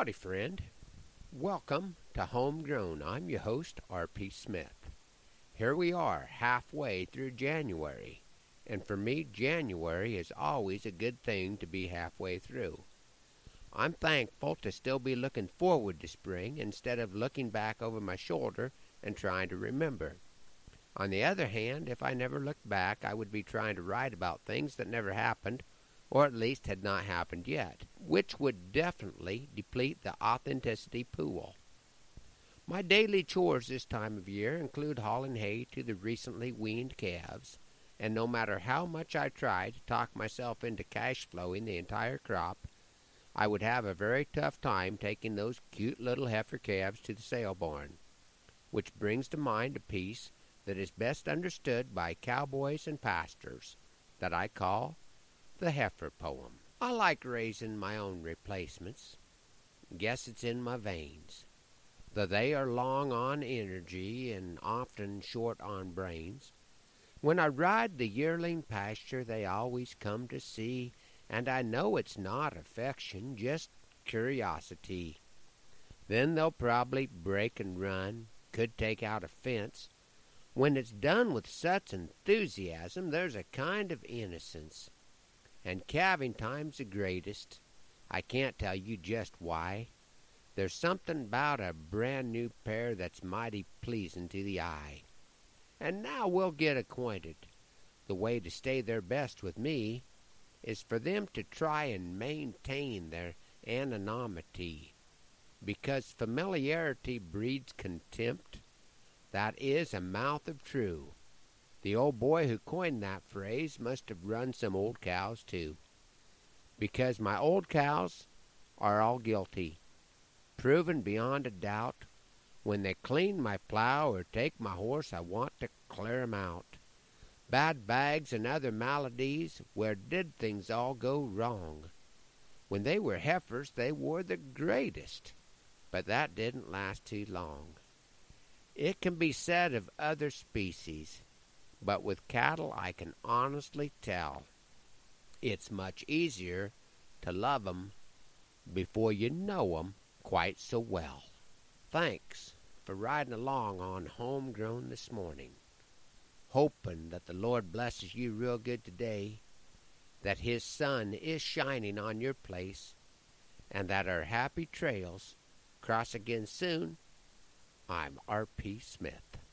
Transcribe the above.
Howdy, friend. Welcome to Homegrown. I'm your host, R.P. Smith. Here we are, halfway through January, and for me, January is always a good thing to be halfway through. I'm thankful to still be looking forward to spring instead of looking back over my shoulder and trying to remember. On the other hand, if I never looked back, I would be trying to write about things that never happened, or at least had not happened yet, which would definitely deplete the authenticity pool. My daily chores this time of year include hauling hay to the recently weaned calves, and no matter how much I try to talk myself into cash flowing the entire crop, I would have a very tough time taking those cute little heifer calves to the sale barn. Which brings to mind a piece that is best understood by cowboys and pastors that I call the heifer poem. I like raising my own replacements. Guess it's in my veins. Though they are long on energy and often short on brains, when I ride the yearling pasture they always come to see, and I know it's not affection, just curiosity. Then they'll probably break and run, could take out a fence. When it's done with such enthusiasm, there's a kind of innocence and calving time's the greatest. I can't tell you just why. There's something about a brand new pair that's mighty pleasin' to the eye. And now we'll get acquainted. The way to stay their best with me is for them to try and maintain their anonymity, because familiarity breeds contempt. That is a mouth of true. The old boy who coined that phrase must have run some old cows too. Because my old cows are all guilty, proven beyond a doubt. When they clean my plow or take my horse, I want to clear 'em out. Bad bags and other maladies, where did things all go wrong? When they were heifers, they were the greatest, but that didn't last too long. It can be said of other species but with cattle, I can honestly tell it's much easier to love 'em before you know 'em quite so well. Thanks for riding along on Homegrown this morning. Hoping that the Lord blesses you real good today, that His sun is shining on your place, and that our happy trails cross again soon. I'm R.P. Smith.